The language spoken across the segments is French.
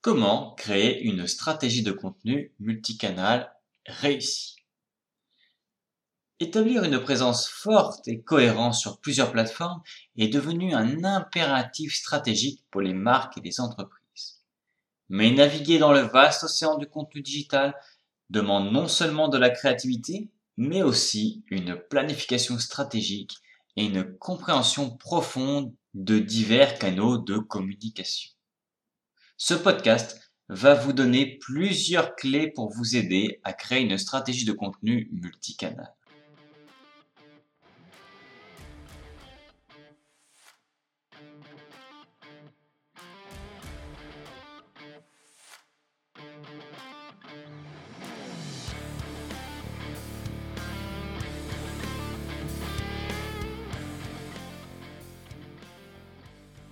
Comment créer une stratégie de contenu multicanal réussie Établir une présence forte et cohérente sur plusieurs plateformes est devenu un impératif stratégique pour les marques et les entreprises. Mais naviguer dans le vaste océan du contenu digital demande non seulement de la créativité, mais aussi une planification stratégique et une compréhension profonde de divers canaux de communication. Ce podcast va vous donner plusieurs clés pour vous aider à créer une stratégie de contenu multicanal.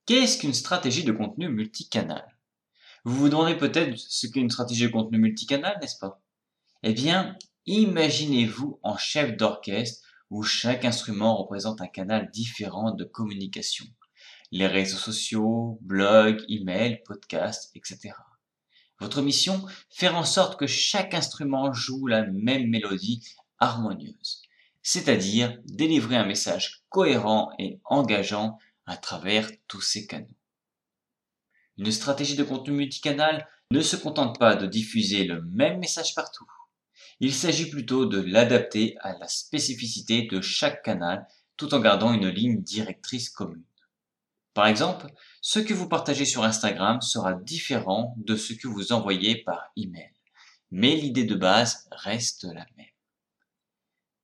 Qu'est-ce qu'une stratégie de contenu multicanal? Vous vous demandez peut-être ce qu'est une stratégie de contenu multicanal, n'est-ce pas? Eh bien, imaginez-vous en chef d'orchestre où chaque instrument représente un canal différent de communication. Les réseaux sociaux, blogs, emails, podcasts, etc. Votre mission, faire en sorte que chaque instrument joue la même mélodie harmonieuse, c'est-à-dire délivrer un message cohérent et engageant à travers tous ces canaux. Une stratégie de contenu multicanal ne se contente pas de diffuser le même message partout. Il s'agit plutôt de l'adapter à la spécificité de chaque canal tout en gardant une ligne directrice commune. Par exemple, ce que vous partagez sur Instagram sera différent de ce que vous envoyez par email, mais l'idée de base reste la même.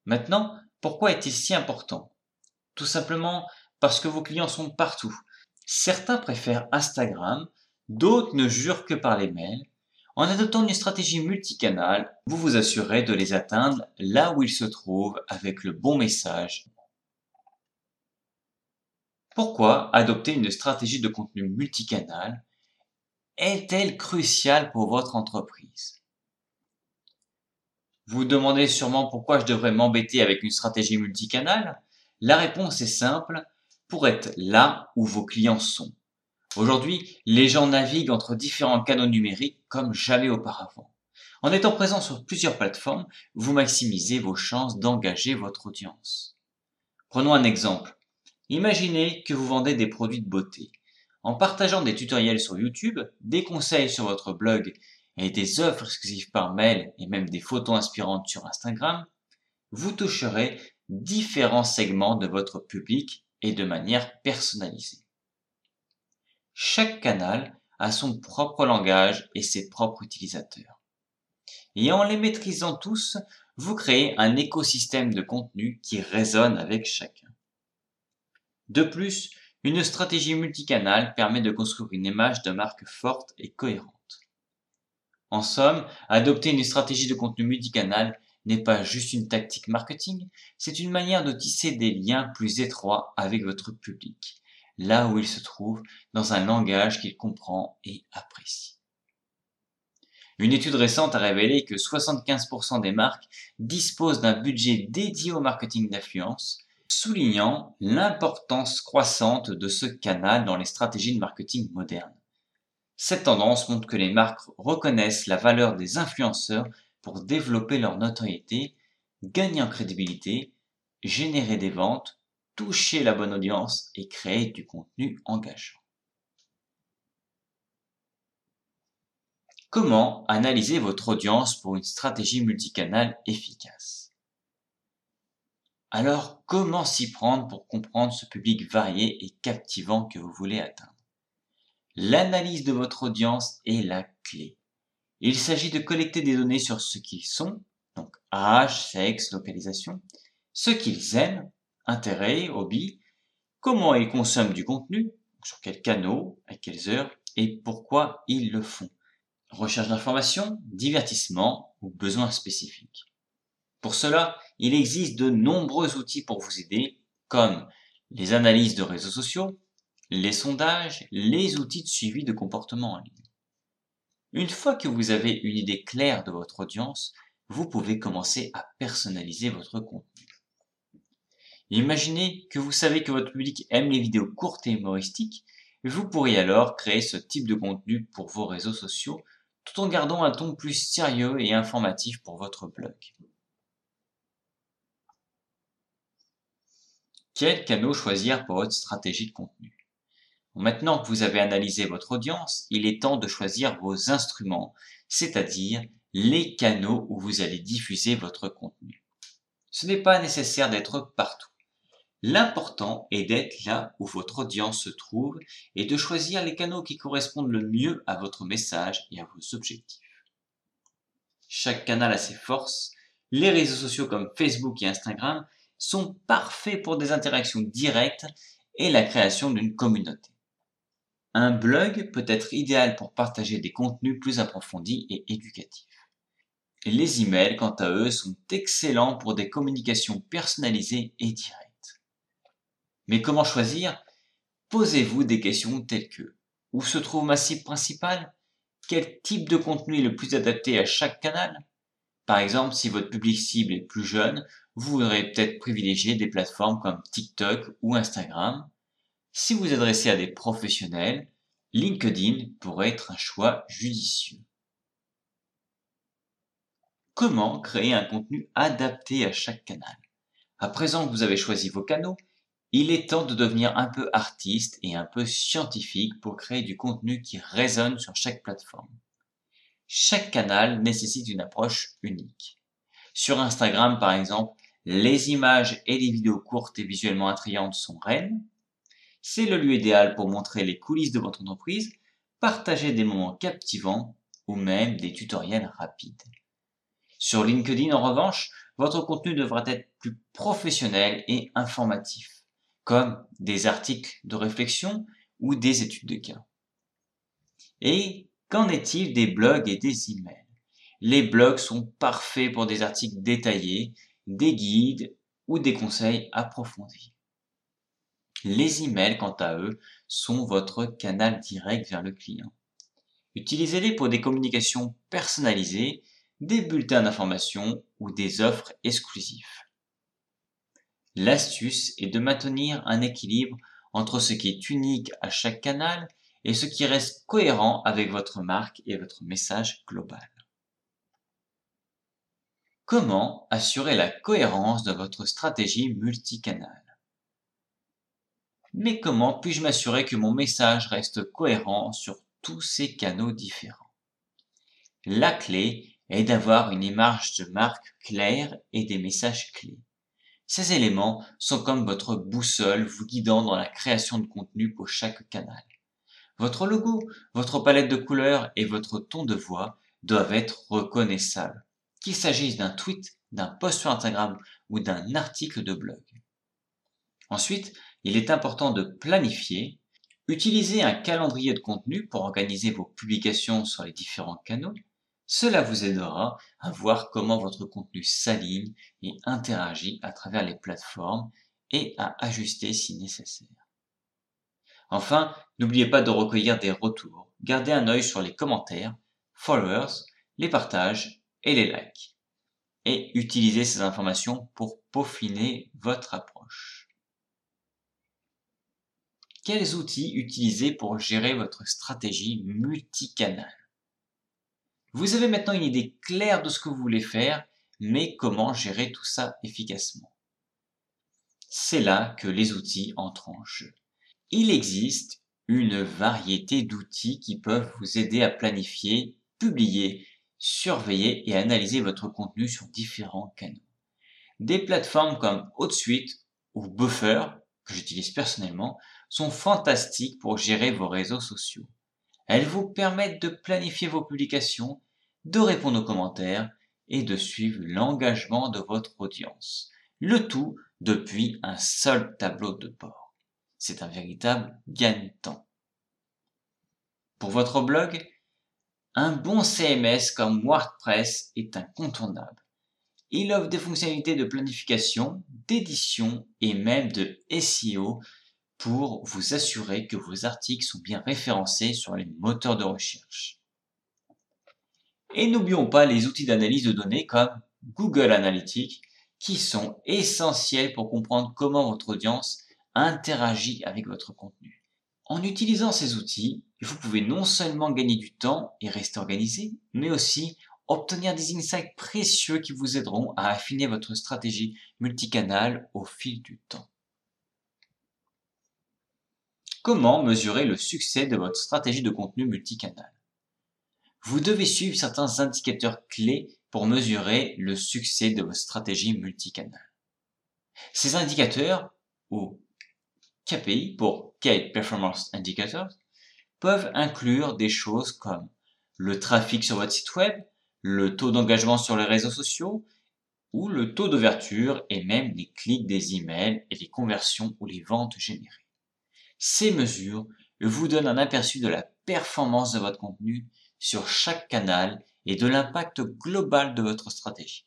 Maintenant, pourquoi est-il si important? Tout simplement parce que vos clients sont partout Certains préfèrent Instagram, d'autres ne jurent que par les mails. En adoptant une stratégie multicanale, vous vous assurez de les atteindre là où ils se trouvent avec le bon message. Pourquoi adopter une stratégie de contenu multicanal est-elle cruciale pour votre entreprise? Vous vous demandez sûrement pourquoi je devrais m'embêter avec une stratégie multicanale? La réponse est simple, pour être là où vos clients sont. Aujourd'hui, les gens naviguent entre différents canaux numériques comme jamais auparavant. En étant présent sur plusieurs plateformes, vous maximisez vos chances d'engager votre audience. Prenons un exemple. Imaginez que vous vendez des produits de beauté. En partageant des tutoriels sur YouTube, des conseils sur votre blog et des offres exclusives par mail et même des photos inspirantes sur Instagram, vous toucherez différents segments de votre public et de manière personnalisée. Chaque canal a son propre langage et ses propres utilisateurs. Et en les maîtrisant tous, vous créez un écosystème de contenu qui résonne avec chacun. De plus, une stratégie multicanal permet de construire une image de marque forte et cohérente. En somme, adopter une stratégie de contenu multicanal n'est pas juste une tactique marketing, c'est une manière de tisser des liens plus étroits avec votre public, là où il se trouve, dans un langage qu'il comprend et apprécie. Une étude récente a révélé que 75% des marques disposent d'un budget dédié au marketing d'influence, soulignant l'importance croissante de ce canal dans les stratégies de marketing modernes. Cette tendance montre que les marques reconnaissent la valeur des influenceurs pour développer leur notoriété, gagner en crédibilité, générer des ventes, toucher la bonne audience et créer du contenu engageant. Comment analyser votre audience pour une stratégie multicanale efficace? Alors, comment s'y prendre pour comprendre ce public varié et captivant que vous voulez atteindre? L'analyse de votre audience est la clé. Il s'agit de collecter des données sur ce qu'ils sont, donc âge, sexe, localisation, ce qu'ils aiment, intérêts, hobbies, comment ils consomment du contenu, sur quels canaux, à quelles heures et pourquoi ils le font. Recherche d'informations, divertissement ou besoins spécifiques. Pour cela, il existe de nombreux outils pour vous aider, comme les analyses de réseaux sociaux, les sondages, les outils de suivi de comportement en ligne. Une fois que vous avez une idée claire de votre audience, vous pouvez commencer à personnaliser votre contenu. Imaginez que vous savez que votre public aime les vidéos courtes et humoristiques, Vous pourriez alors créer ce type de contenu pour vos réseaux sociaux tout en gardant un ton plus sérieux et informatif pour votre blog. Quel canot choisir pour votre stratégie de contenu? Maintenant que vous avez analysé votre audience, il est temps de choisir vos instruments, c'est-à-dire les canaux où vous allez diffuser votre contenu. Ce n'est pas nécessaire d'être partout. L'important est d'être là où votre audience se trouve et de choisir les canaux qui correspondent le mieux à votre message et à vos objectifs. Chaque canal a ses forces. Les réseaux sociaux comme Facebook et Instagram sont parfaits pour des interactions directes et la création d'une communauté. Un blog peut être idéal pour partager des contenus plus approfondis et éducatifs. Les emails, quant à eux, sont excellents pour des communications personnalisées et directes. Mais comment choisir? Posez-vous des questions telles que où se trouve ma cible principale? Quel type de contenu est le plus adapté à chaque canal? Par exemple, si votre public cible est plus jeune, vous voudrez peut-être privilégier des plateformes comme TikTok ou Instagram. Si vous adressez à des professionnels, LinkedIn pourrait être un choix judicieux. Comment créer un contenu adapté à chaque canal? À présent que vous avez choisi vos canaux, il est temps de devenir un peu artiste et un peu scientifique pour créer du contenu qui résonne sur chaque plateforme. Chaque canal nécessite une approche unique. Sur Instagram, par exemple, les images et les vidéos courtes et visuellement attrayantes sont reines. C'est le lieu idéal pour montrer les coulisses de votre entreprise, partager des moments captivants ou même des tutoriels rapides. Sur LinkedIn, en revanche, votre contenu devra être plus professionnel et informatif comme des articles de réflexion ou des études de cas. Et qu'en est-il des blogs et des emails? Les blogs sont parfaits pour des articles détaillés, des guides ou des conseils approfondis. Les emails, quant à eux, sont votre canal direct vers le client. Utilisez-les pour des communications personnalisées, des bulletins d'information ou des offres exclusives. L'astuce est de maintenir un équilibre entre ce qui est unique à chaque canal et ce qui reste cohérent avec votre marque et votre message global. Comment assurer la cohérence de votre stratégie multicanal? Mais comment puis-je m'assurer que mon message reste cohérent sur tous ces canaux différents? La clé est d'avoir une image de marque claire et des messages clés. Ces éléments sont comme votre boussole vous guidant dans la création de contenu pour chaque canal. Votre logo, votre palette de couleurs et votre ton de voix doivent être reconnaissables, qu'il s'agisse d'un tweet, d'un post sur Instagram ou d'un article de blog. Ensuite, il est important de planifier, utiliser un calendrier de contenu pour organiser vos publications sur les différents canaux, cela vous aidera à voir comment votre contenu s'aligne et interagit à travers les plateformes et à ajuster si nécessaire. Enfin, n'oubliez pas de recueillir des retours. Gardez un œil sur les commentaires, followers, les partages et les likes. Et utilisez ces informations pour peaufiner votre approche. Quels outils utiliser pour gérer votre stratégie multicanale? Vous avez maintenant une idée claire de ce que vous voulez faire, mais comment gérer tout ça efficacement. C'est là que les outils entrent en jeu. Il existe une variété d'outils qui peuvent vous aider à planifier, publier, surveiller et analyser votre contenu sur différents canaux. Des plateformes comme HotSuite ou Buffer, que j'utilise personnellement, sont fantastiques pour gérer vos réseaux sociaux. Elles vous permettent de planifier vos publications, de répondre aux commentaires et de suivre l'engagement de votre audience. Le tout depuis un seul tableau de bord. C'est un véritable gagne-temps. Pour votre blog, un bon CMS comme WordPress est incontournable. Il offre des fonctionnalités de planification, d'édition et même de SEO pour vous assurer que vos articles sont bien référencés sur les moteurs de recherche. Et n'oublions pas les outils d'analyse de données comme Google Analytics qui sont essentiels pour comprendre comment votre audience interagit avec votre contenu. En utilisant ces outils, vous pouvez non seulement gagner du temps et rester organisé, mais aussi obtenir des insights précieux qui vous aideront à affiner votre stratégie multicanal au fil du temps. Comment mesurer le succès de votre stratégie de contenu multicanal? Vous devez suivre certains indicateurs clés pour mesurer le succès de votre stratégie multicanal. Ces indicateurs, ou KPI pour Key Performance Indicators, peuvent inclure des choses comme le trafic sur votre site web, le taux d'engagement sur les réseaux sociaux, ou le taux d'ouverture et même les clics des emails et les conversions ou les ventes générées. Ces mesures vous donnent un aperçu de la performance de votre contenu sur chaque canal et de l'impact global de votre stratégie.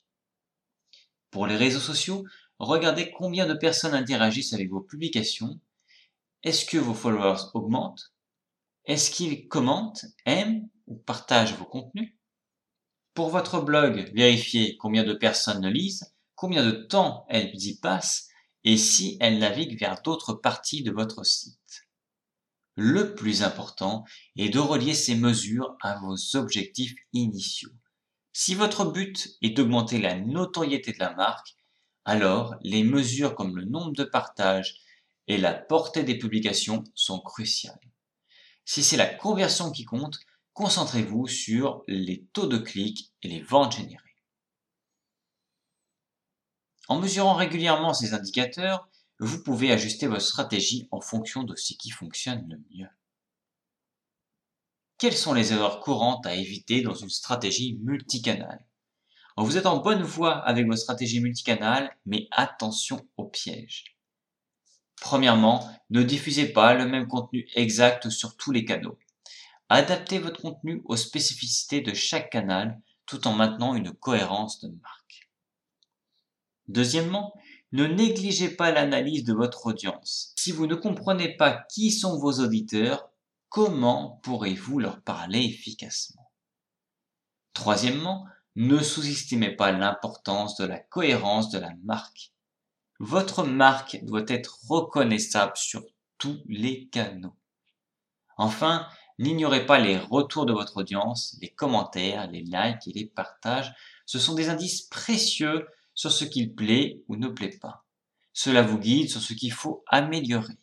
Pour les réseaux sociaux, regardez combien de personnes interagissent avec vos publications. Est-ce que vos followers augmentent? Est-ce qu'ils commentent, aiment ou partagent vos contenus? Pour votre blog, vérifiez combien de personnes lisent, combien de temps elles y passent et si elles naviguent vers d'autres parties de votre site. Le plus important est de relier ces mesures à vos objectifs initiaux. Si votre but est d'augmenter la notoriété de la marque, alors les mesures comme le nombre de partages et la portée des publications sont cruciales. Si c'est la conversion qui compte, concentrez-vous sur les taux de clics et les ventes générées. En mesurant régulièrement ces indicateurs, vous pouvez ajuster votre stratégie en fonction de ce qui fonctionne le mieux. Quelles sont les erreurs courantes à éviter dans une stratégie multicanale? Vous êtes en bonne voie avec votre stratégie multicanale, mais attention aux pièges. Premièrement, ne diffusez pas le même contenu exact sur tous les canaux. Adaptez votre contenu aux spécificités de chaque canal tout en maintenant une cohérence de marque. Deuxièmement, ne négligez pas l'analyse de votre audience. Si vous ne comprenez pas qui sont vos auditeurs, comment pourrez-vous leur parler efficacement? Troisièmement, ne sous-estimez pas l'importance de la cohérence de la marque. Votre marque doit être reconnaissable sur tous les canaux. Enfin, n'ignorez pas les retours de votre audience, les commentaires, les likes et les partages. Ce sont des indices précieux sur ce qu'il plaît ou ne plaît pas. Cela vous guide sur ce qu'il faut améliorer.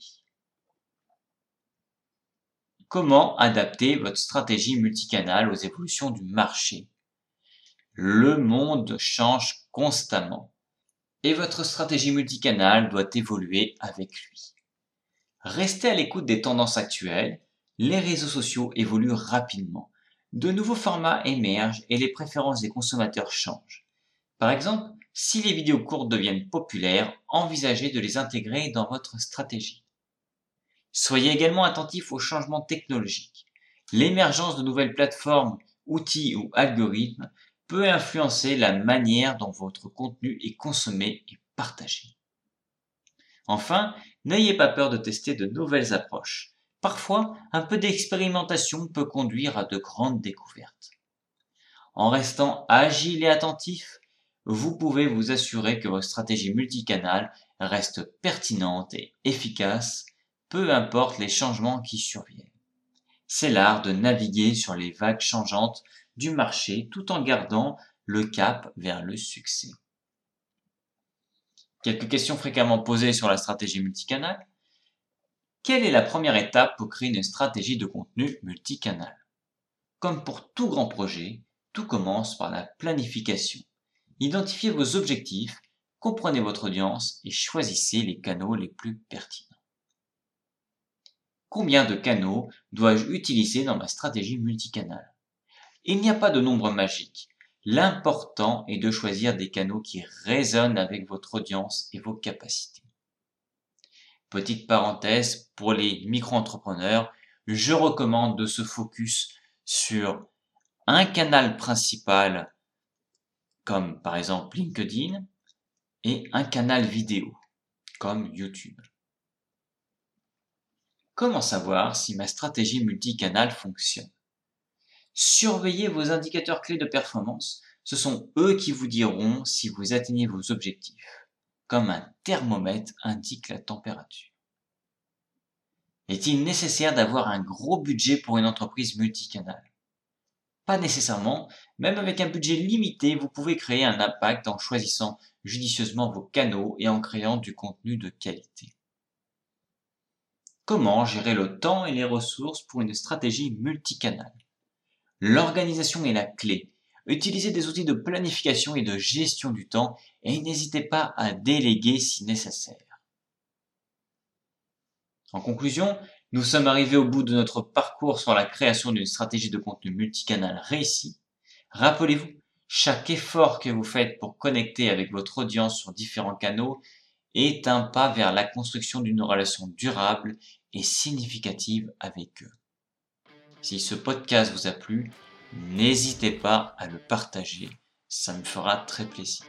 Comment adapter votre stratégie multicanale aux évolutions du marché? Le monde change constamment et votre stratégie multicanale doit évoluer avec lui. Restez à l'écoute des tendances actuelles, les réseaux sociaux évoluent rapidement, de nouveaux formats émergent et les préférences des consommateurs changent. Par exemple, si les vidéos courtes deviennent populaires, envisagez de les intégrer dans votre stratégie. Soyez également attentif aux changements technologiques. L'émergence de nouvelles plateformes, outils ou algorithmes peut influencer la manière dont votre contenu est consommé et partagé. Enfin, n'ayez pas peur de tester de nouvelles approches. Parfois, un peu d'expérimentation peut conduire à de grandes découvertes. En restant agile et attentif, vous pouvez vous assurer que votre stratégie multicanale reste pertinente et efficace, peu importe les changements qui surviennent. C'est l'art de naviguer sur les vagues changeantes du marché tout en gardant le cap vers le succès. Quelques questions fréquemment posées sur la stratégie multicanale. Quelle est la première étape pour créer une stratégie de contenu multicanal? Comme pour tout grand projet, tout commence par la planification. Identifiez vos objectifs, comprenez votre audience et choisissez les canaux les plus pertinents. Combien de canaux dois-je utiliser dans ma stratégie multicanale Il n'y a pas de nombre magique. L'important est de choisir des canaux qui résonnent avec votre audience et vos capacités. Petite parenthèse, pour les micro-entrepreneurs, je recommande de se focus sur un canal principal comme par exemple LinkedIn, et un canal vidéo, comme YouTube. Comment savoir si ma stratégie multicanal fonctionne? Surveillez vos indicateurs clés de performance, ce sont eux qui vous diront si vous atteignez vos objectifs, comme un thermomètre indique la température. Est-il nécessaire d'avoir un gros budget pour une entreprise multicanale Pas nécessairement, même avec un budget limité, vous pouvez créer un impact en choisissant judicieusement vos canaux et en créant du contenu de qualité. Comment gérer le temps et les ressources pour une stratégie multicanale? L'organisation est la clé. Utilisez des outils de planification et de gestion du temps et n'hésitez pas à déléguer si nécessaire. En conclusion, nous sommes arrivés au bout de notre parcours sur la création d'une stratégie de contenu multicanal réussie. Rappelez-vous, chaque effort que vous faites pour connecter avec votre audience sur différents canaux est un pas vers la construction d'une relation durable et significative avec eux. Si ce podcast vous a plu, n'hésitez pas à le partager, ça me fera très plaisir.